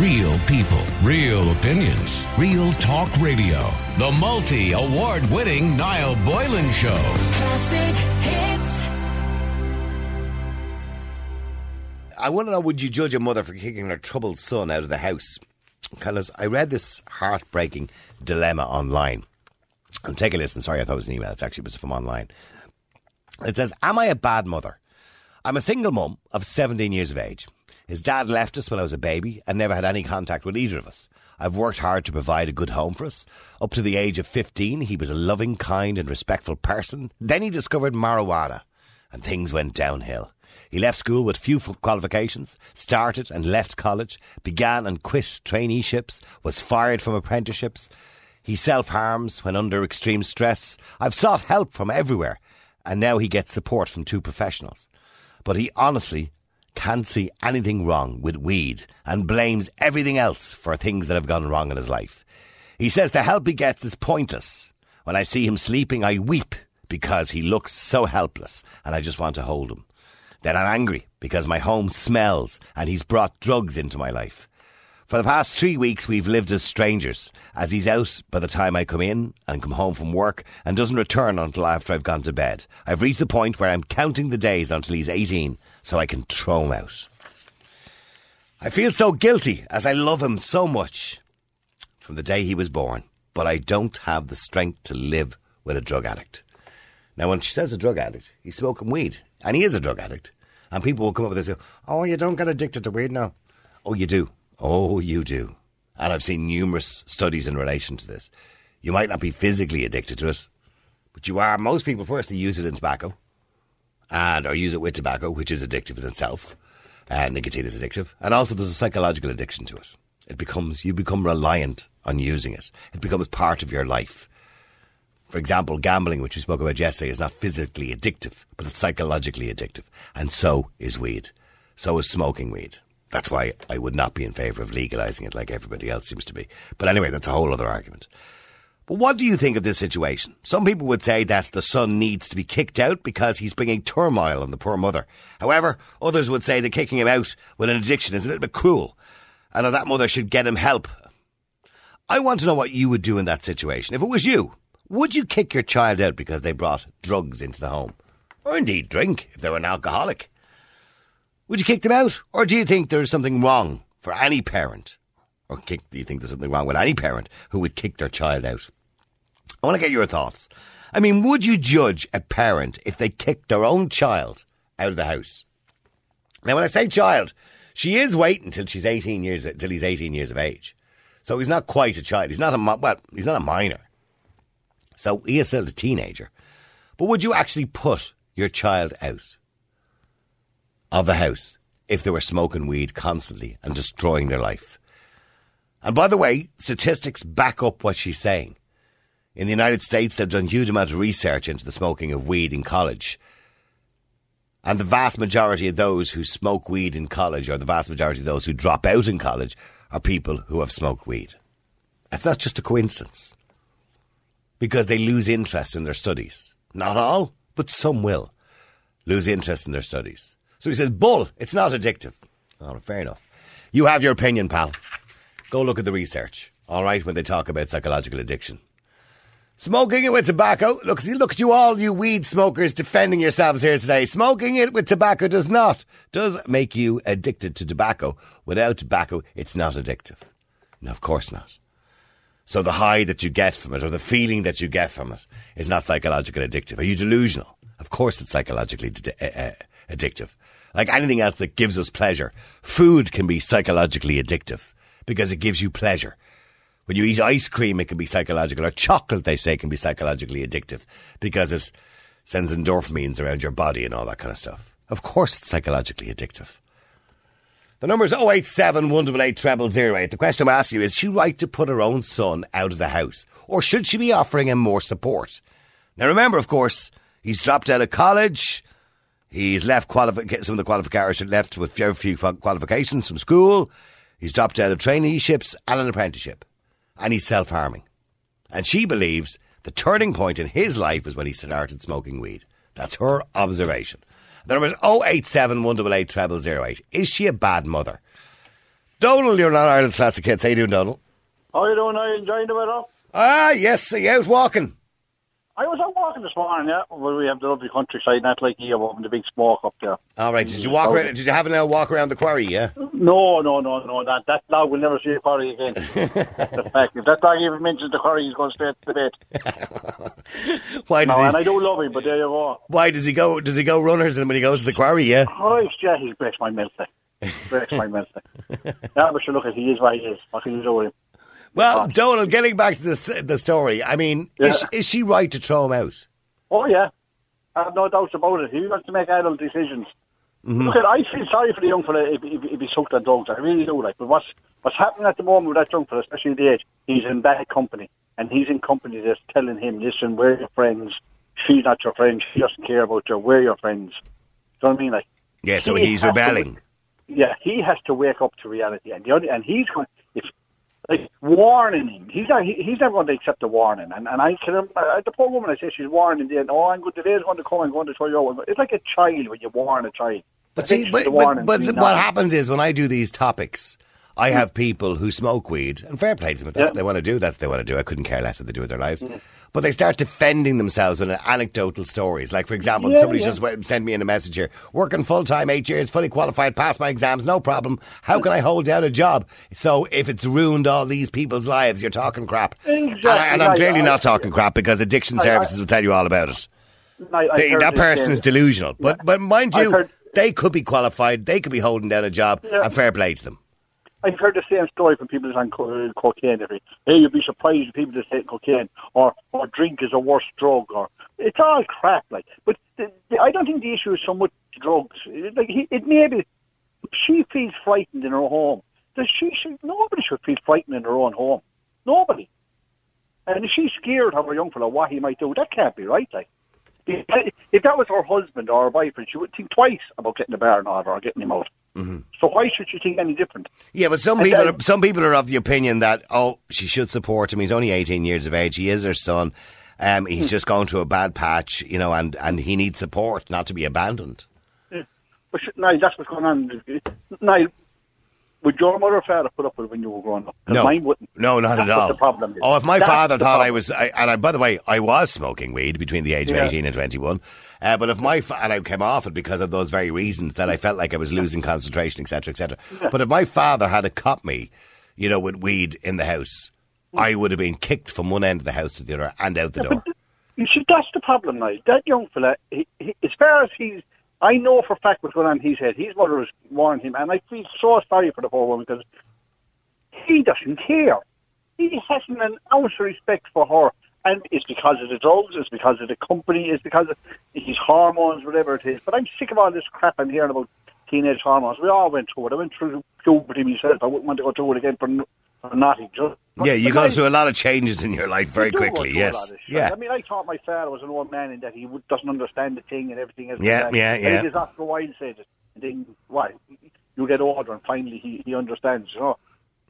Real people, real opinions, real talk radio. The multi award winning Niall Boylan Show. Classic hits. I want to know would you judge a mother for kicking her troubled son out of the house? Because I read this heartbreaking dilemma online. And take a listen. Sorry, I thought it was an email. It's actually was from online. It says, Am I a bad mother? I'm a single mum of 17 years of age. His dad left us when I was a baby and never had any contact with either of us. I've worked hard to provide a good home for us. Up to the age of 15, he was a loving, kind, and respectful person. Then he discovered marijuana, and things went downhill. He left school with few qualifications, started and left college, began and quit traineeships, was fired from apprenticeships. He self harms when under extreme stress. I've sought help from everywhere, and now he gets support from two professionals. But he honestly can't see anything wrong with weed and blames everything else for things that have gone wrong in his life. He says the help he gets is pointless. When I see him sleeping, I weep because he looks so helpless and I just want to hold him. Then I'm angry because my home smells and he's brought drugs into my life. For the past three weeks, we've lived as strangers, as he's out by the time I come in and come home from work and doesn't return until after I've gone to bed. I've reached the point where I'm counting the days until he's 18 so I can throw him out. I feel so guilty as I love him so much from the day he was born, but I don't have the strength to live with a drug addict. Now, when she says a drug addict, he's smoking weed, and he is a drug addict. And people will come up with this, oh, you don't get addicted to weed now. Oh, you do. Oh, you do. And I've seen numerous studies in relation to this. You might not be physically addicted to it, but you are. Most people firstly use it in tobacco, and or use it with tobacco, which is addictive in itself. And nicotine is addictive, and also there's a psychological addiction to it. It becomes you become reliant on using it. It becomes part of your life. For example, gambling, which we spoke about yesterday, is not physically addictive, but it's psychologically addictive. And so is weed. So is smoking weed. That's why I would not be in favour of legalising it like everybody else seems to be. But anyway, that's a whole other argument. But what do you think of this situation? Some people would say that the son needs to be kicked out because he's bringing turmoil on the poor mother. However, others would say that kicking him out with an addiction is a little bit cruel and that that mother should get him help. I want to know what you would do in that situation. If it was you, would you kick your child out because they brought drugs into the home? Or indeed drink if they were an alcoholic? Would you kick them out? Or do you think there's something wrong for any parent? Or kick, do you think there's something wrong with any parent who would kick their child out? I want to get your thoughts. I mean, would you judge a parent if they kicked their own child out of the house? Now, when I say child, she is waiting till she's 18 years, till he's 18 years of age. So he's not quite a child. He's not a, well, he's not a minor. So he is still a teenager. But would you actually put your child out of the house if they were smoking weed constantly and destroying their life? And by the way, statistics back up what she's saying. In the United States, they've done huge amount of research into the smoking of weed in college. And the vast majority of those who smoke weed in college, or the vast majority of those who drop out in college, are people who have smoked weed. It's not just a coincidence. Because they lose interest in their studies. Not all, but some will lose interest in their studies. So he says, Bull, it's not addictive. Oh, fair enough. You have your opinion, pal. Go look at the research, all right, when they talk about psychological addiction. Smoking it with tobacco. Look, see, look at you all, you weed smokers, defending yourselves here today. Smoking it with tobacco does not, does make you addicted to tobacco. Without tobacco, it's not addictive. No, of course not. So the high that you get from it, or the feeling that you get from it, is not psychologically addictive. Are you delusional? Of course it's psychologically uh, uh, addictive. Like anything else that gives us pleasure, food can be psychologically addictive because it gives you pleasure. When you eat ice cream, it can be psychological, or chocolate, they say, can be psychologically addictive because it sends endorphins around your body and all that kind of stuff. Of course, it's psychologically addictive. The number is 087 188 0008. The question I'm asking you is, should she right to put her own son out of the house? Or should she be offering him more support? Now remember, of course, he's dropped out of college. He's left qualifi- some of the qualifications left with very few qualifications from school. He's dropped out of traineeships and an apprenticeship. And he's self harming. And she believes the turning point in his life is when he started smoking weed. That's her observation. The number is 087 188 0008. Is she a bad mother? Donald, you're not Ireland's classic hits. How you doing, Donald? How you doing? Are you enjoying the weather? Ah, yes. Are you out walking? I was out walking this morning, yeah. Well, we have the lovely countryside, not like you have the big smoke up there. All right. Did you walk around? Did you have a little walk around the quarry? Yeah. No, no, no, no. That that dog will never see a quarry again. That's the fact. If that dog even mentions the quarry, he's going straight to bed. Why does No, he? and I do love him, but there you go. Why does he go? Does he go runners and when he goes to the quarry? Yeah. Oh, yeah, he breaks my like. Breaks my like. Yeah, but sure, look, he is what he is. What can you do with him? Well, Donald, getting back to the the story. I mean, is, Yeah. is she right to throw him out? Oh yeah, I have no doubts about it. He wants to make adult decisions. Mm-hmm. Look, at, I feel sorry for the young fella if, if, if he's hooked on drugs. I really do. Like, but what's what's happening at the moment with that young fella, especially at the age, he's in bad company, and he's in company that's telling him, "Listen, we're your friends. She's not your friend. She doesn't care about you. We're your friends." Do you know what I mean? Like, Yeah. So He he's has to- rebelling. yeah, he has to wake up to reality, and the only, and he's going like warning him. He's not he, he's never going to accept the warning. And and I can uh, the poor woman I say she's warning end. Oh, I'm good. Today's going to come. I'm going to throw you out. It's like a child when you warn a child. But see, but, but, but what happens is when I do these topics, I have people who smoke weed, and fair play to them. If that's Yeah. what they want to do, that's what they want to do. I couldn't care less what they do with their lives. But they start defending themselves with anecdotal stories. Like, for example, Yeah, somebody yeah. just sent me in a message here working full time, eight years, fully qualified, passed my exams, no problem. How can I hold down a job? So, if it's ruined all these people's lives, you're talking crap. Exactly. And, I, and I'm I- clearly I- not talking crap because addiction I- services will tell you all about it. I, I They- that person is delusional. But but mind you, heard- they could be qualified. They could be holding down a job, Yeah. and fair play to them. I've heard the same story from people that's on co- cocaine. Every hey, you'd be surprised people that take cocaine or or drink is a worse drug or it's all crap. Like, but the, the, I don't think the issue is so much drugs. Like, he, it may be she feels frightened in her home. Does she? Should, nobody should feel frightened in their own home. Nobody. And if she's scared of her young fella, what he might do, that can't be right. Like, if, that was her husband or her boyfriend, she would think twice about getting the bar in order or getting him out. So why should she think any different? Yeah, but some And people, then- are, some people are of the opinion that oh, she should support him. He's only eighteen years of age. He is her son. Um, Hmm. he's just going through a bad patch, you know, and, and he needs support, not to be abandoned. But sh- Niall, that's what's going on. Niall, would your mother or father put up with it when you were growing up? No, mine wouldn't. no, not That's at all. the problem is. Oh, if my That's father the thought I was, I, and I, by the way, I was smoking weed between the age of Yeah. eighteen and twenty-one. Uh, but if my fa- and I came off it because of those very reasons that I felt like I was losing concentration, etc., etc. But if my father had caught me, you know, with weed in the house, I would have been kicked from one end of the house to the other and out the door. You see, that's the problem, Niall. That young fella, he, he, as far as he's, I know for a fact what's going on in his head. His mother has warned him, and I feel so sorry for the poor woman because he doesn't care. He hasn't an ounce of respect for her. And it's because of the drugs, it's because of the company, it's because of his hormones, whatever it is. But I'm sick of all this crap I'm hearing about teenage hormones. We all went through it. I went through puberty myself. I wouldn't want to go through it again for, n- for nothing. Just, Yeah, you go through a lot of changes in your life very you quickly. Yes. lot of shit. Yeah. I mean, I thought my father was an old man in that he would, doesn't understand the thing and everything. Else Yeah, like yeah, And yeah. he just after a while said it. And then, what? You get older and finally he, he understands, you know.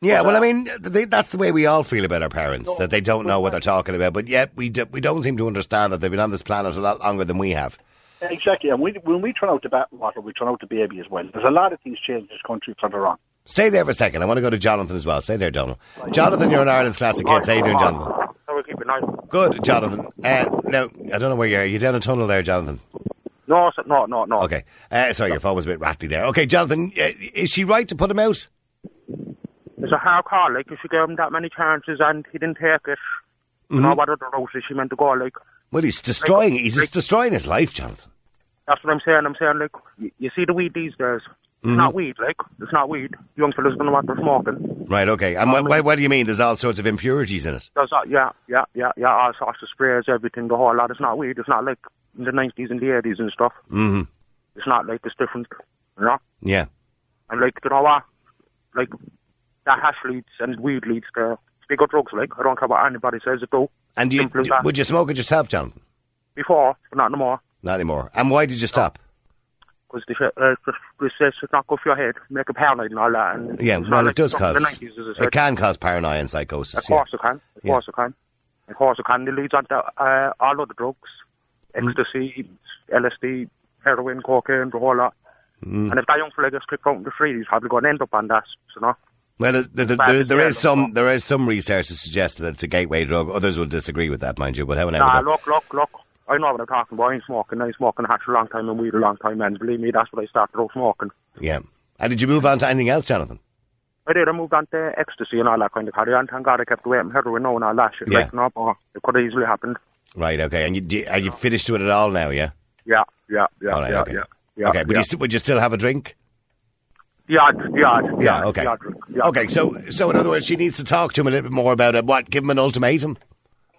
Yeah, But, well, I uh, mean, they, that's the way we all feel about our parents, No, that they don't know what what- they're talking about, but yet we, do, we don't seem to understand that they've been on this planet a lot longer than we have. Exactly. And we, when we turn out the bathwater, we turn out the baby as well. There's a lot of things change in this country for the wrong. Stay there for a second. I want to go to Jonathan as well. Stay there, Donald. Jonathan, you're an Ireland's classic hits. How you doing, Jonathan? How we keep it nice? Good, Jonathan. Uh, now, I don't know where you are. Are you down a tunnel there, Jonathan? No, no, no, no. Okay. Uh, sorry, your phone was a bit rattly there. Okay, Jonathan, uh, is she right to put him out? It's a hard call, like, if she gave him that many chances and he didn't take it, you know what other route she meant to go, like, Well, he's destroying. He's just destroying his life, Jonathan. that's what I'm saying. I'm saying, like, you, you see the weed these days. It's not weed, like, it's not weed. Young fellas don't know what they're smoking. Right. Okay. And what, what, what do you mean? There's all sorts of impurities in it. There's that, yeah, yeah, yeah, yeah, all sorts of sprays, everything, the whole lot. It's not weed. It's not like in the 90s and the 80s and stuff. hmm It's not like it's different, you know? Yeah. And, like, you know what? Like, that hash leads and weed leads to bigger drugs, like, I don't care what anybody says it do. And do you, do- would you smoke it yourself, Jonathan? Before, but not anymore. Not anymore. And why did you stop? Because they said, uh, this says it's not good for your head, make a paranoid and all that. And Yeah, well, not it does cause. in the 90s, as I said. It can cause paranoia and psychosis. Of yeah. course it can. Of Yeah. course it can. Of course it can. It leads on to uh, all other drugs, Mm. ecstasy, LSD, heroin, cocaine, the whole lot. Mm. And if that young fella gets kicked out in the street, he's probably going to end up on that, you know. Well, there, there, Bad there, there some there is some research to suggest that it's a gateway drug. Others will disagree with that, mind you. But how however, Nah, look, look, look. I know what I'm talking about. I ain't smoking. I ain't smoking a hash a long time and weed a long time, and believe me, that's what I started out smoking. yeah. And did you move on to anything else, Jonathan? I did. I moved on to ecstasy and all that kind of carry on. Thank God I kept away from heroin now and all that shit. Yeah. Like, no, but it could have easily happened. Right. Okay. And you are you finished with it all now? Yeah. Yeah, yeah, yeah, All right. yeah, okay. yeah, yeah. okay. But yeah. you would you still have a drink? Yeah, yeah, Yeah, yeah. okay. Okay. So so in other words, she needs to talk to him a little bit more about it. What? Give him an ultimatum.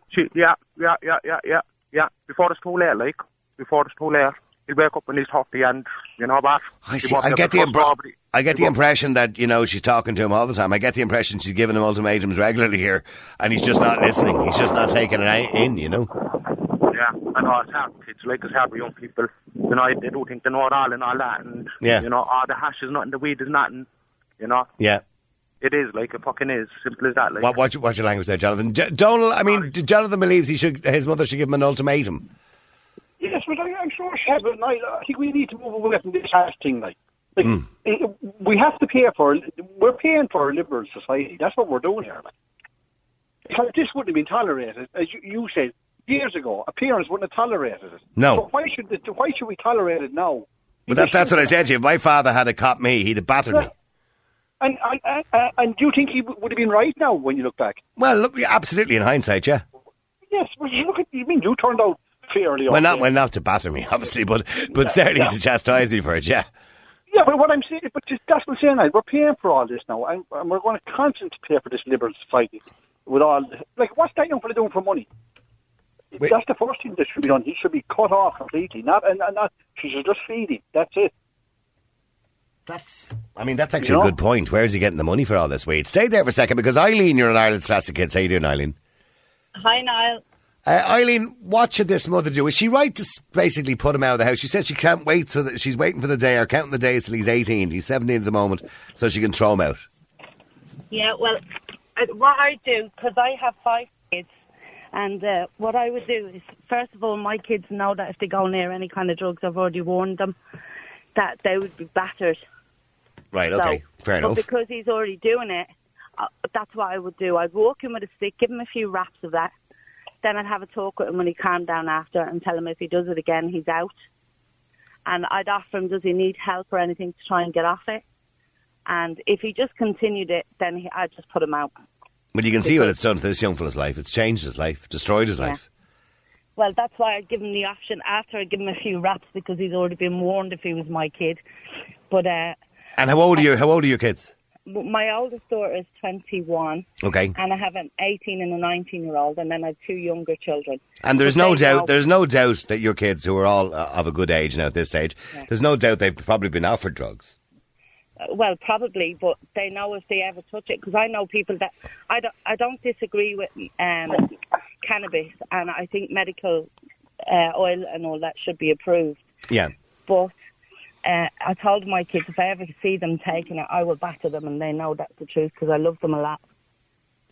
She, yeah, yeah, yeah, yeah, yeah, yeah. Before it's too late, like before it's too late, he'll wake up when he's thirty, and you know what? I see. I get the able to trust impre- nobody. I get the impression that you know she's talking to him all the time. I get the impression she's giving him ultimatums regularly here, and he's just not listening. He's just not taking it in. You know. Yeah, I know it's hard It's like it's hard for young people. You know, they do think they know it all and all that, and Yeah. you know, oh, the hash is nothing, the weed is nothing. You know, Yeah. It is like it fucking is simple as that. Like, What, what's, your, what's your language there, Jonathan? J- Donald, I mean, d- Jonathan believes he should. His mother should give him an ultimatum. Yes, but I, I'm sure she has. But I, I think we need to move away from this hash thing. Like, like Hmm. it, we have to pay for. We're paying for a liberal society. That's what we're doing here. Like, because this wouldn't have been tolerated, as you, you said years ago. A parents wouldn't have tolerated it. No. So why should it, why should we tolerate it now? But that, that's what I said to you. If my father had a cop me, he'd have battered me. And and, and, and, and do you think he would have been right now when you look back? Well, look, yeah, absolutely in hindsight, yeah. Yes, but you look at you mean you turned out fairly. Well, not well, not to batter me, obviously, but but certainly yeah. to chastise me for it, yeah. Yeah, but what I'm saying, but just, that's what I'm saying. We're paying for all this now, and, and we're going to constantly pay for this liberal society with all. Like, what's that young fella doing for money? Wait. That's the first thing that should be done. He should be cut off completely. Not and, and not. She should just feed him. That's it. That's. I mean, that's actually You a good point. Where's he getting the money for all this weed? Stay there for a second because Eileen, you're an Ireland's classic hits. How you doing, Eileen? Hi, Niall. Uh, Eileen, what should this mother do? Is she right to basically put him out of the house? She said she can't wait till the, she's waiting for the day or counting the days till he's 18. He's 17 at the moment, so she can throw him out. Yeah, well, what I do, because I have five kids, and uh, what I would do is, first of all, my kids know that if they go near any kind of drugs, I've already warned them that they would be battered. Right, So- okay, fair but enough. because he's already doing it, uh, that's what I would do. I'd walk him with a stick, give him a few raps of that. Then I'd have a talk with him when he calmed down after and tell him if he does it again, he's out. And I'd offer him, does he need help or anything to try and get off it? And if he just continued it, then he, I'd just put him out. But you can see what it's done to this young fella's life. It's changed his life, destroyed his Yeah. life. Well, that's why I'd give him the option after I'd give him a few raps because he's already been warned if he was my kid. But uh, And how old are you? How old are your kids? my oldest daughter is 21 Okay. and I have an 18 and a 19 year old and then I have two younger children. And there's no doubt, know- there's no doubt that your kids, who are all uh, of a good age now at this stage, there's no doubt they've probably been offered drugs. Uh, Well, probably, but they know if they ever touch it because I know people that I don't. I don't disagree with um, cannabis, and I think medical uh, oil and all that should be approved. Yeah. But uh, I told my kids if I ever see them taking it, I will batter them, and they know that's the truth because I love them a lot.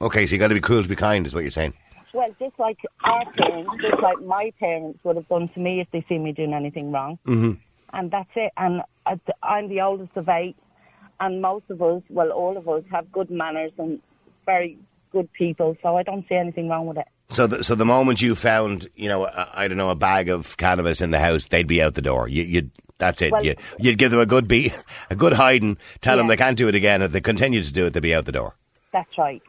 Okay, so you got to be cruel to be kind, is what you're saying. Well, just like our parents, just like my parents would have done to me if they see me doing anything wrong. Mm-hmm. And that's it. And I- I'm the oldest of eight, and most of us, well, all of us, have good manners and very good people. So I don't see anything wrong with it. So, the, so the moment you found, you know, I I don't know, a bag of cannabis in the house, they'd be out the door. You, you'd, that's it. Well- you, you'd give them a good beat, a good hiding, tell them they can't do it again. If they continue to do it, they'd be out the door. That's right.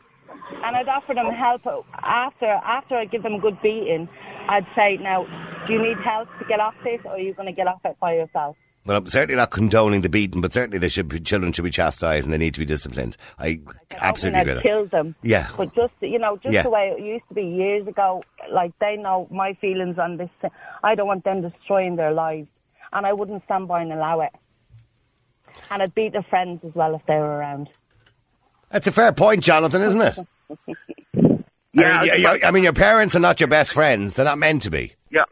And I'd offer them help uh, after after I give them a good beating. I'd say, now, do you need help to get off this, or are you going to get off it by yourself? Well, I'm certainly not condoning the beating, but certainly they should be, children should be chastised and they need to be disciplined. I absolutely agree. Kill them. Yeah. But just you know, just Yeah. the way it used to be years ago, like they know my feelings on this. thing. I don't want them destroying their lives, and I wouldn't stand by and allow it. And I'd beat their friends as well if they were around. That's a fair point, Jonathan, isn't it? Yeah, I mean, I- y- y- I mean, your parents are not your best friends. They're not meant to be. Yeah.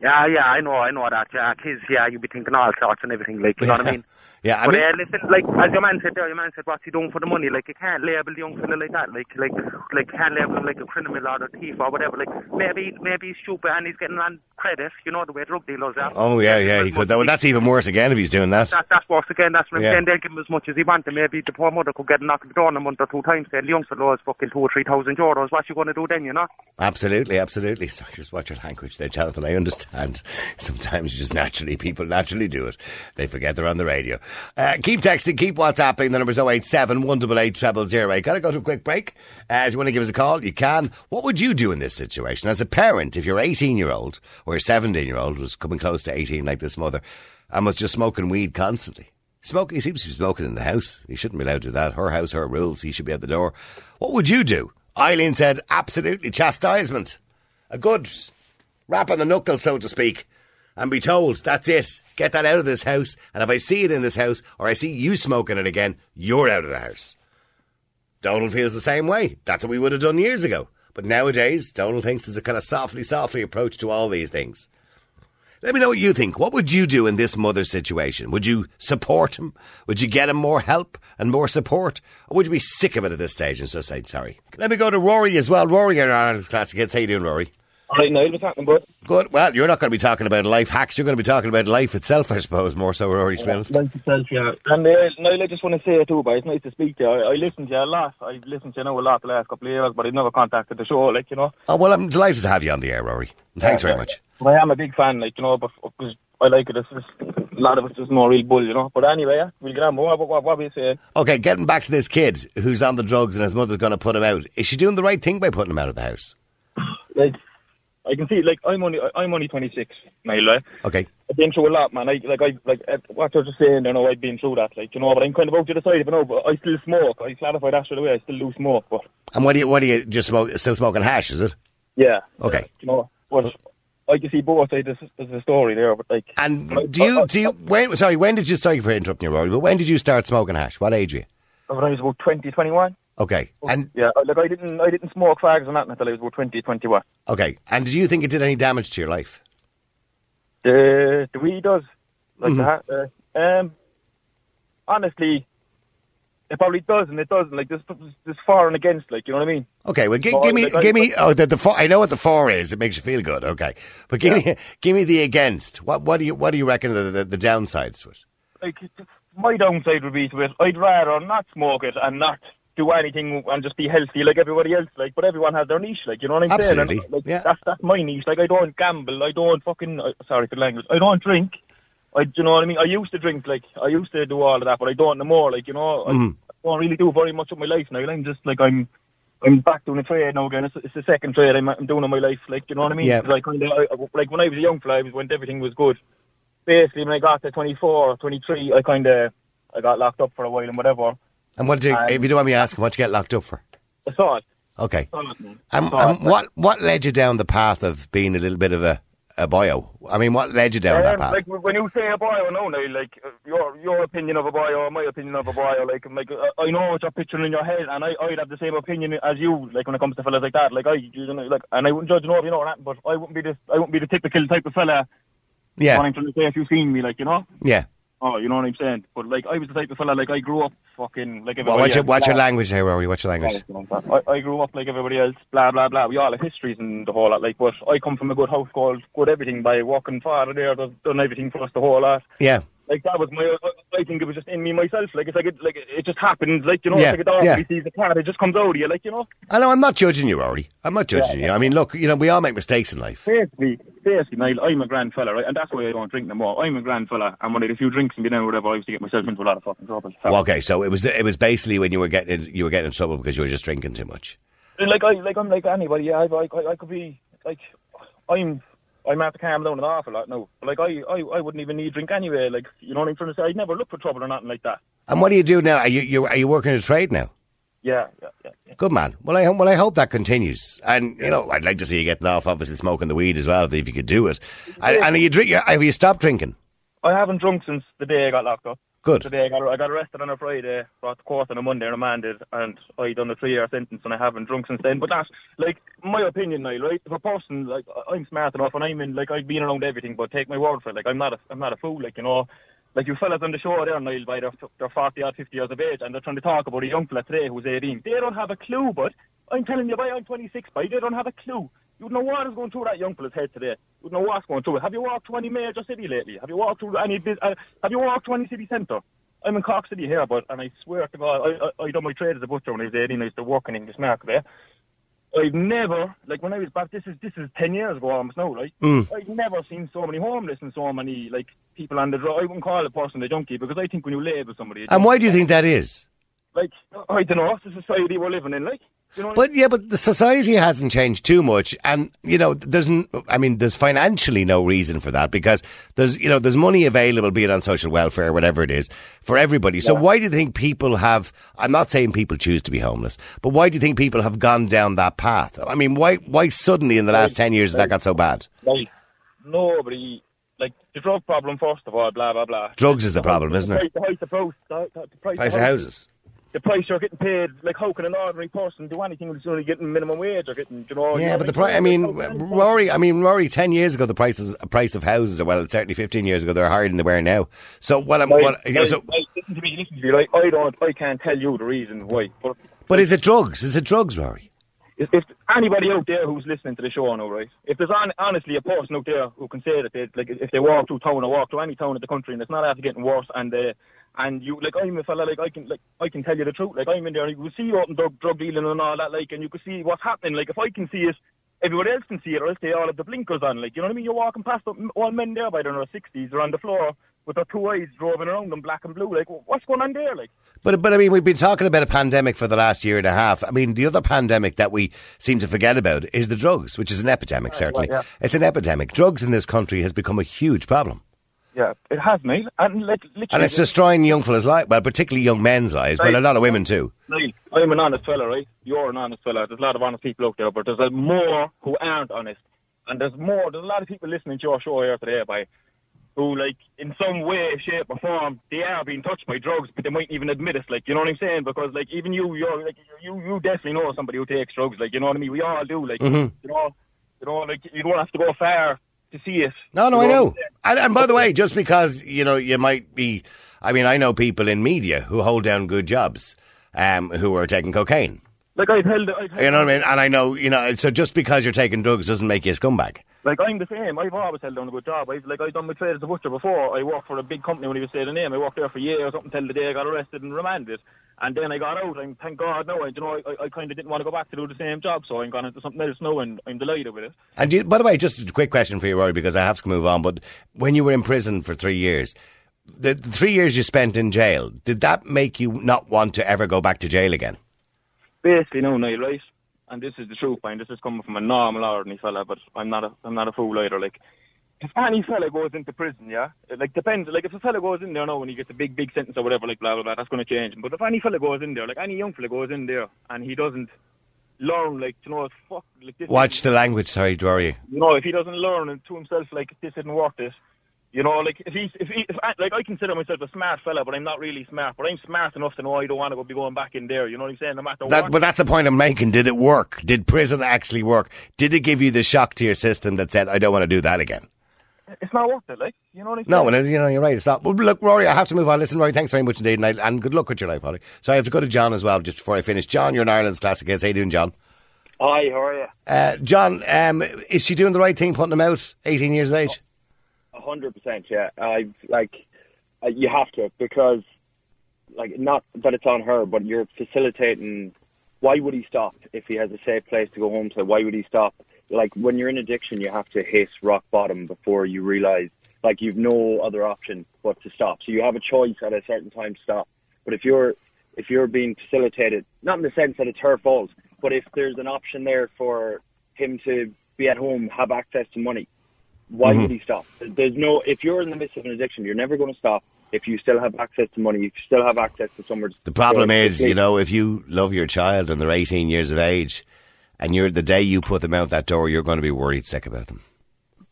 Yeah, yeah, I know, I know that. Yeah, kids, yeah, you'd be thinking all sorts and everything, like, you know what I mean? Yeah, I but mean- uh, listen, like as your man said there, your man said, "What's he doing for the money?" Like you can't label the young fella like that. Like like like can't label him like a criminal or a thief or whatever. Like maybe maybe he's stupid and he's getting on credit. You know the way drug dealers are. Oh yeah, yeah, he could. That, well, that's even worse again if he's doing that. That, that's worse again. That's what I'm Yeah. saying. They'll give him as much as he wants. and Maybe the poor mother could get a knock at the door in a month or two times. Then the young fellow is fucking two or three thousand euros. What's you going to do then? You know? Absolutely, absolutely. Sorry, just watch your language there, Jonathan. I understand. Sometimes you just naturally, people naturally do it. They forget they're on the radio. Uh, keep texting, keep WhatsApping. The number's 087 188 0008. Gotta go to a quick break. Uh, if you want to give us a call, you can. What would you do in this situation? As a parent, if your 18 year old or your 17 year old was coming close to 18 like this mother and was just smoking weed constantly? Smoking, he seems to be smoking in the house. He shouldn't be allowed to do that. Her house, her rules. He should be at the door. What would you do? Eileen said, absolutely chastisement. A good rap on the knuckles, so to speak, and be told, that's it. Get that out of this house. And if I see it in this house or I see you smoking it again, you're out of the house. Donald feels the same way. That's what we would have done years ago. But nowadays, Donald thinks there's a kind of softly, softly approach to all these things. Let me know what you think. What would you do in this mother's situation? Would you support him? Would you get him more help and more support? Or would you be sick of it at this stage and so say sorry? Let me go to Rory as well. Rory in Ireland's Classic Hits. How you doing, Rory? All right, Niall, what's happening, bud? Good. Well, you're not going to be talking about life hacks. You're going to be talking about life itself, I suppose, more so, Rory, to be honest. Life itself, yeah. And uh, Niall, I just want to say it too, but it's nice to speak to you. I, I listened to you a lot. I've listened to you now a lot the last couple of years, but I've never contacted the show, like, you know. Oh, well, I'm delighted to have you on the air, Rory. Thanks very much. But I am a big fan, like, you know, because I like it. It's just, a lot of it's just no real bull, you know. But anyway, we'll get on. What, what, what, what were you saying? Okay, getting back to this kid who's on the drugs and his mother's going to put him out. Is she doing the right thing by putting him out of the house? Like, I can see, like, I'm only, I'm only 26, Niall, right? Okay. I've been through a lot, man. I like, I like what you're just saying. You know, I've been through that, like, you know. But I'm kind of out to the side of it now. But I still smoke. I clarified that straight away. I still do smoke, but And what do you, what do you just smoke, still smoking hash, is it? yeah. Okay. You know, but I can see both sides of the- story there. But like, And do you, I- do you, when, sorry, when did you, sorry for interrupting you, Rory, but when did you start smoking hash? What age were you? when I was about 20, 21. Okay. And, Yeah, like I didn't, I didn't smoke fags and that until I was about 20, 21. okay. And do you think it did any damage to your life? The the weed does like Mhm. that. Uh, um, honestly, it probably does and it doesn't. Like there's there's for and against. Like you know what I mean? Okay, well, gi- Well, give me, like, give me. Oh, the, the four, I know what the four is. It makes you feel good. Okay, but give me, give me the against. What, what do you, what do you reckon the, the, the downsides to it? Like my downside would be to it. I'd rather not smoke it and not do anything and just be healthy like everybody else. Like, but everyone has their niche. Like you know what I'm Absolutely, saying? And, like, yeah. That's that's my niche. Like I don't gamble. I don't fucking. Uh, sorry for the language. I don't drink. I, do you know what I mean? I used to drink, like, I used to do all of that, but I don't no more, like, you know, I, Mhm. I don't really do very much of my life now. I'm just, like, I'm, I'm back doing a trade now again. It's, it's the second trade I'm, I'm doing in my life, like, you know what I mean? Yeah. 'Cause I kind of, I, like, when I was a young I was when everything was good. Basically, when I got to 24, 23, I kind of, I got locked up for a while and whatever. And what did you, Um, if you don't mind me asking, what did you get locked up for? Assault. Okay. Assault. Um, Assault, um, what what led you down the path of being a little bit of a, a bio? I mean, what led you down that Um, path? like when you say a boy, no, no, like uh, your your opinion of a boy or my opinion of a boy, like like uh, I know what you're picturing in your head, and I I'd have the same opinion as you, like when it comes to fellas like that. Like I, you know, like, and I wouldn't judge no if you know that, but I wouldn't be the I wouldn't be the typical type of fella. yeah, trying to say, if you've seen me, like you know, yeah. Oh, you know what I'm saying. But like I was the type of fella, like I grew up fucking like Well, everybody what's your, else. your Blah. language here, Rory? What's your language? I, I grew up like everybody else, blah blah blah. We all have histories and the whole lot. Like, but I come from a good household, good everything. By working father there, done everything for us the whole lot. Yeah, Like that was my. I think it was just in me myself. Like it's like it, like it just happens. Like you know, Yeah, it's like a dog yeah. he sees a cat, it just comes out of you. Like you know, I know. I'm not judging you, Rory. I'm not judging you. I mean, look, you know, we all make mistakes in life. basically, basically, Niall, I'm a grand fella, right? And that's why I don't drink no more. I'm a grand fella, and when I had a few drinks and be down whatever, I used to get myself into a lot of fucking trouble. Well, okay, so it was it was basically when you were getting you were getting in trouble because you were just drinking too much. like I like I'm like anybody. Yeah, I, I, I could be like I'm. I'm to calm down an awful lot now. Like I, I, I wouldn't even need drink anyway. Like you know what I'm trying to say. I'd never look for trouble or nothing like that. And what do you do now? Are you, you are you working a trade now? Yeah, yeah, yeah. yeah. Good man. Well, I hope- well I hope that continues. And you know, I'd like to see you getting off, obviously smoking the weed as well, if you could do it. And, and are you drink? Have you stopped drinking? I haven't drunk since the day I got locked up. Good. Today I got I got arrested on a Friday, brought to court on a Monday, and remanded, and I done a three year sentence, and I haven't drunk since then. But that's like my opinion, Niall. Right? If a person like I'm smart enough, and I'm in like I've been around everything, but take my word for it. Like I'm not a I'm not a fool. Like you know, like you fellas on the show there, Niall, by they're, they're 40 or 50 years of age, and they're trying to talk about a young fella today who's 18. They don't have a clue, but I'm telling you, boy, I'm 26, boy, they don't have a clue. You know what is going through that young fella's head today. You know what's going through it. Have you walked to any major city lately? Have you walked through any, uh, have you walked to any city centre? I'm in Cork City here, but, and I swear to God, I, I, I done my trade as a butcher when I was 18, I used to work in English market there. I've never, like when I was back, this is this is ten years ago almost now, like I've never seen so many homeless and so many like people on the drug. I wouldn't call a person a junkie because I think when you label somebody, And why do you think that is? like I don't know, it's the society we're living in, like you know. But yeah, but the society hasn't changed too much, and you know, there's, n- I mean, there's financially no reason for that because there's, you know, there's money available, be it on social welfare, whatever it is, for everybody. So why do you think people have? I'm not saying people choose to be homeless, but why do you think people have gone down that path? I mean, why, why suddenly in the last ten years has that got so bad? like nobody, like the drug problem first of all, blah blah blah. Drugs is the problem, isn't The it? price, the price the, the, the price, Price of house- houses. The price you're getting paid, like how can an ordinary person do anything when he's only getting minimum wage or getting, you know? Yeah, but the price. I mean, how can any- Rory. I mean, Rory. Ten years ago, the prices, price of houses, well, certainly fifteen years ago, they're higher than they were now. So what? I'm, Like, what you know, so, like, listen to me, listen to me. Like, I don't, I can't tell you the reason why. But but is it drugs? Is it drugs, Rory? if, if anybody out there who's listening to the show now, right? If there's on, honestly a person out there who can say that they, like, if they walk through town or walk through any town in the country and it's not after getting worse, and uh, and you, like, I'm a fella, like, I can, like, I can tell you the truth. Like, I'm in there, and you can see open drug, drug dealing and all that, like, and you can see what's happening. Like, if I can see it. Everybody else can see it, or else they all have the blinkers on. Like, you know what I mean? You're walking past all men there by their 60s, they're on the floor with their two eyes droving around them, black and blue. Like, what's going on there? Like, But but I mean, we've been talking about a pandemic for the last year and a half. I mean, the other pandemic that we seem to forget about is the drugs, which is an epidemic. Certainly, yeah. it's an epidemic. Drugs in this country has become a huge problem, yeah, it has, mate. And, like, literally, and it's destroying young fellas' lives. Well, particularly young men's lives, but a lot of women too. I'm an honest fella, right? You're an honest fella. There's a lot of honest people out there, but there's a more who aren't honest. And there's more, there's a lot of people listening to your show here today, by who, like, in some way, shape, or form, they are being touched by drugs, but they mightn't even admit it. Like, you know what I'm saying? Because, like, even you, you're, like, you, you definitely know somebody who takes drugs. Like, you know what I mean? We all do. Like, Mm-hmm. you know, you know, like, you don't have to go far to see it. No, no, I know. And, and by the way, just because you know you might be, I mean, I know people in media who hold down good jobs, um, who are taking cocaine. Like, I've held, I've held You know what I mean? And I know, you know, so just because you're taking drugs doesn't make you a scumbag. Like I'm the same. I've always held down a good job. I've like I've done my trade as a butcher before. I worked for a big company when he was saying the name. I worked there for years up until the day I got arrested and remanded. And then I got out. And thank God now. I, you know, I, I kind of didn't want to go back to do the same job, so I'm gone into something else now, and I'm delighted with it. And you, by the way, just a quick question for you, Rory, because I have to move on. But when you were in prison for three years, the, the three years you spent in jail, did that make you not want to ever go back to jail again? Basically, no, Niall, right? And this is the truth, man. This is coming from a normal, ordinary fella, but I'm not a, I'm not a fool either. Like, if any fella goes into prison, yeah, it, like depends. Like if a fella goes in there now and he gets a big, big sentence or whatever, like blah blah blah, that's going to change him. But if any fella goes in there, like any young fella goes in there and he doesn't learn, like you know, fuck, like this. Watch the language, sorry, Rory. You know, if he doesn't learn and to himself, like this isn't worth it. You know, like if he's if, he, if I, like I consider myself a smart fella, but I'm not really smart. But I'm smart enough to know I don't want to go be going back in there. You know what I'm saying? No matter That, what. but that's the point I'm making. Did it work? Did prison actually work? Did it give you the shock to your system that said, I don't want to do that again? It's not worth it. Like you know what I'm saying? No, and you know, you're right. It's not. Well, look, Rory, I have to move on. Listen, Rory, thanks very much indeed, and, I, and good luck with your life, Rory. So I have to go to John as well, just before I finish. John, you're an Ireland's classic hits. How you doing, John? Hi, how are you? Uh, John, um, is she doing the right thing putting him out, 18 years of age? A hundred percent, yeah. I like uh, you have to because, like, not that it's on her, but you're facilitating. Why would he stop if he has a safe place to go home to? Why would he stop? Like when you're in addiction, you have to hit rock bottom before you realize like you've no other option but to stop. So you have a choice at a certain time to stop. But if you're if you're being facilitated, not in the sense that it's her fault, but if there's an option there for him to be at home, have access to money, why would mm-hmm. he stop? There's no. If you're in the midst of an addiction, you're never going to stop. If you still have access to money, if you still have access to somewhere. To The problem is, you know, if you love your child and they're 18 years of age, and you're the day you put them out that door, you're going to be worried sick about them.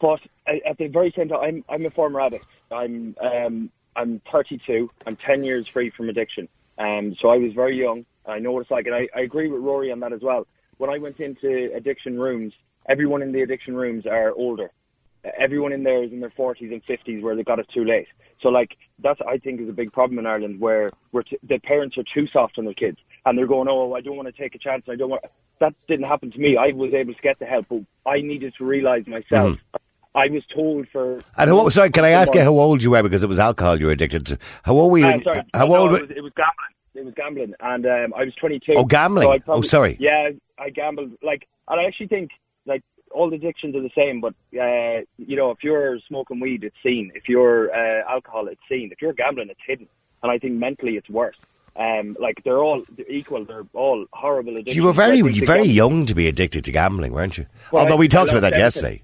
But at the very same time, I'm I'm a former addict. I'm um I'm 32. I'm 10 years free from addiction. Um, so I was very young. I know what it's like, and I, I agree with Rory on that as well. When I went into addiction rooms, everyone in the addiction rooms are older. Everyone in there is in their 40s and 50s where they got it too late. So like that's I think is a big problem in Ireland where where t- the parents are too soft on their kids and they're going, oh, I don't want to take a chance. I don't want. That didn't happen to me. I was able to get the help, but I needed to realize myself. I was told for. And how, sorry, can I ask you how old you were because it was alcohol you were addicted to? How old were you? Uh, sorry, how no, old? It were- was, it was gambling. It was gambling, and um, I was 22. Oh, gambling. So I Oh, sorry. Yeah, I gambled. Like, and I actually think like all addictions are the same, but uh, you know, if you're smoking weed, it's seen. If you're uh, alcohol, it's seen. If you're gambling, it's hidden. And I think mentally, it's worse. Um, like they're all they're equal. They're all horrible addictions. you were very, the very gam- young to be addicted to gambling, weren't you? Well, Although I- we talked about that everything. yesterday.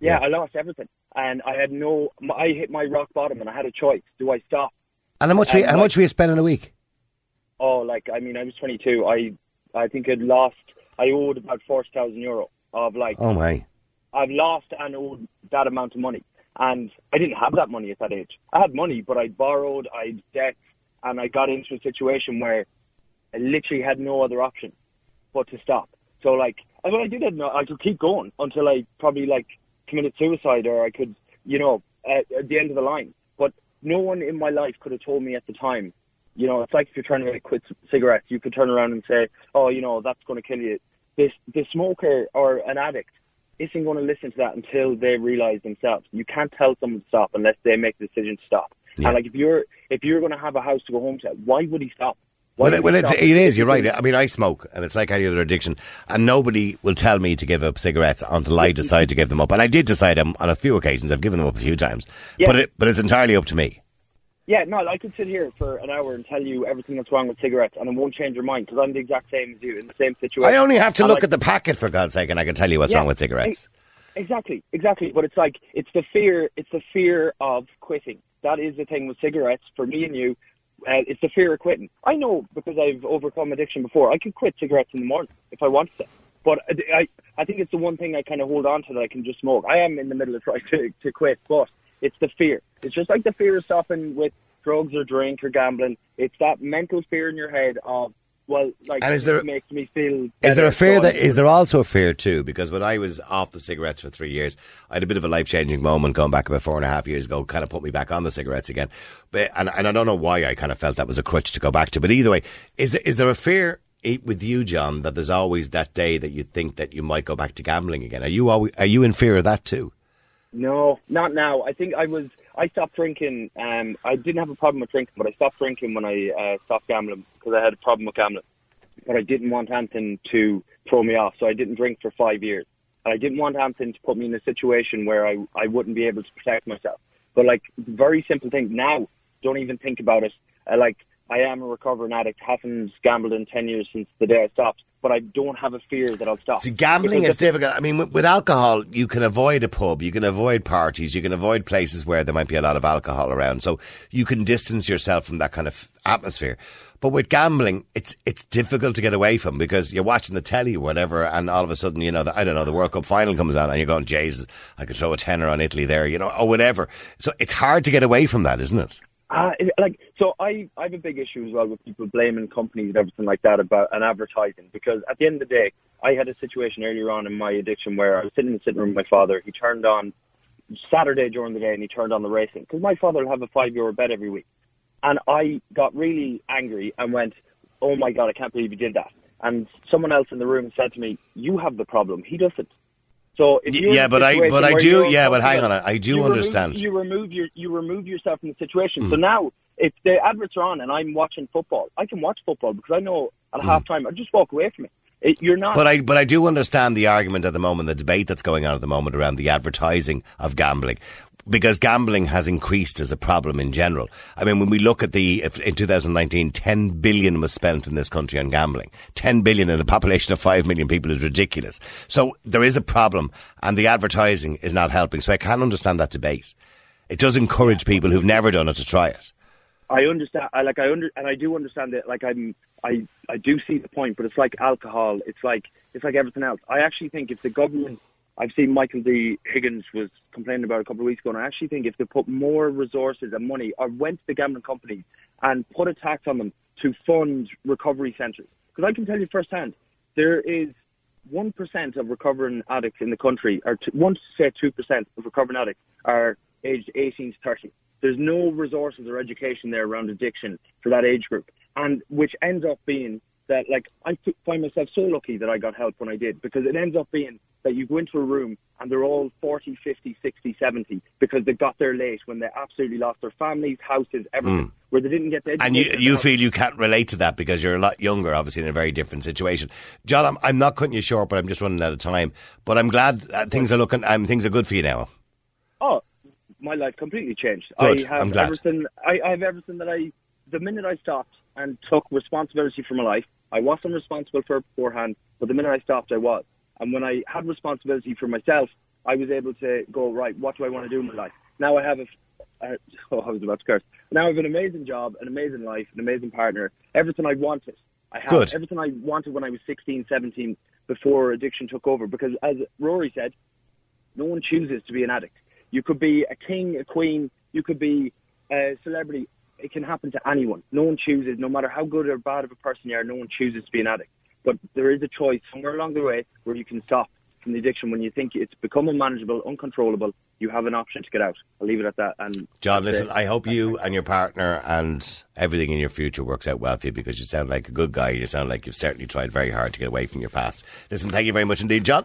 Yeah, Yeah. I lost everything, and I had no. I hit my rock bottom, and I had a choice: do I stop? And how much? we, how like- much were you spending a week? Oh, like I mean, I was 22. I I think I'd lost. I owed about forty thousand euro of like Oh my! I've lost and owed that amount of money, and I didn't have that money at that age. I had money, but I borrowed, I had debt, and I got into a situation where I literally had no other option but to stop. So like, I mean, I did have I could keep going until I probably like committed suicide, or I could, you know, at, at the end of the line. But no one in my life could have told me at the time. You know, it's like if you're trying to quit cigarettes, you could turn around and say, "Oh, you know, that's going to kill you." This the smoker or an addict isn't going to listen to that until they realize themselves. You can't tell someone to stop unless they make the decision to stop. Yeah. And like if you're if you're going to have a house to go home to, why would he stop? Why Well, it, well it's, it is. You're right. I mean, I smoke, and it's like any other addiction. And nobody will tell me to give up cigarettes until I decide to give them up. And I did decide um, on a few occasions. I've given them up a few times, Yeah. but it, but it's entirely up to me. Yeah, no, I could sit here for an hour and tell you everything that's wrong with cigarettes, and it won't change your mind because I'm the exact same as you in the same situation. I only have to And, look like, at the packet for God's sake, and I can tell you what's Yeah, wrong with cigarettes. Exactly, exactly. But it's like it's the fear. It's the fear of quitting. That is the thing with cigarettes for me and you. Uh, it's the fear of quitting. I know because I've overcome addiction before. I could quit cigarettes in the morning if I wanted to. But I, I, think it's the one thing I kind of hold on to that I can just smoke. I am in the middle of trying to, to quit, but it's the fear. It's just like the fear of stopping with drugs or drink or gambling. It's that mental fear in your head of, well, like, And is there- it makes me feel. Is there a fear that is there also a fear too? Because when I was off the cigarettes for three years, I had a bit of a life changing moment going back about four and a half years ago, kind of put me back on the cigarettes again. But and, and I don't know why I kind of felt that was a crutch to go back to. But either way, is is there a fear eh, with you, John, that there's always that day that you think that you might go back to gambling again? Are you always, are you in fear of that too? No, not now. I think I was. I stopped drinking. Um, I didn't have a problem with drinking, but I stopped drinking when I uh, stopped gambling because I had a problem with gambling. But I didn't want anything to throw me off, so I didn't drink for five years. And I didn't want anything to put me in a situation where I I wouldn't be able to protect myself. But like very simple thing now, don't even think about it. Uh, like I am a recovering addict. Haven't gambled in ten years since the day I stopped, but I don't have a fear that I'll stop. See, gambling is difficult. I mean, with, with alcohol, you can avoid a pub, you can avoid parties, you can avoid places where there might be a lot of alcohol around. So you can distance yourself from that kind of atmosphere. But with gambling, it's it's difficult to get away from because you're watching the telly or whatever, and all of a sudden, you know, the, I don't know, the World Cup final comes on, and you're going, Jesus, I could throw a tenner on Italy there, you know, or whatever. So it's hard to get away from that, isn't it? Uh, like so, I I have a big issue as well with people blaming companies and everything like that about an advertising because at the end of the day, I had a situation earlier on in my addiction where I was sitting in the sitting room with my father. He turned on Saturday during the day and he turned on the racing because my father will have a five euro bet every week, and I got really angry and went, "Oh my god, I can't believe he did that." And someone else in the room said to me, "You have the problem. He doesn't." So if Y- you're in yeah, but I- but I do- yeah, but hang on, I do you remove- understand. you remove your you remove yourself from the situation. Hmm. So now, if the adverts are on and I'm watching football, I can watch football because I know at mm. half time I just walk away from it. it you're not. But I but I do understand the argument at the moment, the debate that's going on at the moment around the advertising of gambling. Because gambling has increased as a problem in general. I mean, when we look at the, if in 2019, 10 billion was spent in this country on gambling. 10 billion in a population of 5 million people is ridiculous. So there is a problem and the advertising is not helping. So I can understand that debate. It does encourage people who've never done it to try it. I understand. I like. I under and I do understand it. Like I'm. I I do see the point, but it's like alcohol. It's like it's like everything else. I actually think if the government, I've seen Michael D. Higgins was complaining about a couple of weeks ago, and I actually think if they put more resources and money, or went to the gambling companies and put a tax on them to fund recovery centres, because I can tell you firsthand, there is one percent of recovering addicts in the country, or one to say two percent of recovering addicts are aged eighteen to thirty. There's no resources or education there around addiction for that age group, and which ends up being that like I find myself so lucky that I got help when I did because it ends up being that you go into a room and they're all 40, 50, 60, 70 because they got there late when they absolutely lost their families, houses, everything, where they didn't get the. And you, you feel you can't relate to that because you're a lot younger, obviously, in a very different situation. John, I'm, I'm not cutting you short, but I'm just running out of time. But I'm glad uh, things are looking, um, things are good for you now. Oh, my life completely changed. Good, I have I'm glad. everything. I, I have everything that I. The minute I stopped and took responsibility for my life, I wasn't responsible for it beforehand. But the minute I stopped, I was. And when I had responsibility for myself, I was able to go right. What do I want to do in my life? Now I have a. Uh, oh, I was about to curse. Now I have an amazing job, an amazing life, an amazing partner. Everything I wanted. I have Good. everything I wanted when I was 16, 17, before addiction took over. Because as Rory said, no one chooses to be an addict. You could be a king, a queen, you could be a celebrity. It can happen to anyone. No one chooses, no matter how good or bad of a person you are, no one chooses to be an addict. But there is a choice somewhere along the way where you can stop from the addiction when you think it's become unmanageable, uncontrollable. You have an option to get out. I'll leave it at that. And John, listen, it. I hope you and your partner and everything in your future works out well for you because you sound like a good guy. You sound like you've certainly tried very hard to get away from your past. Listen, thank you very much indeed, John.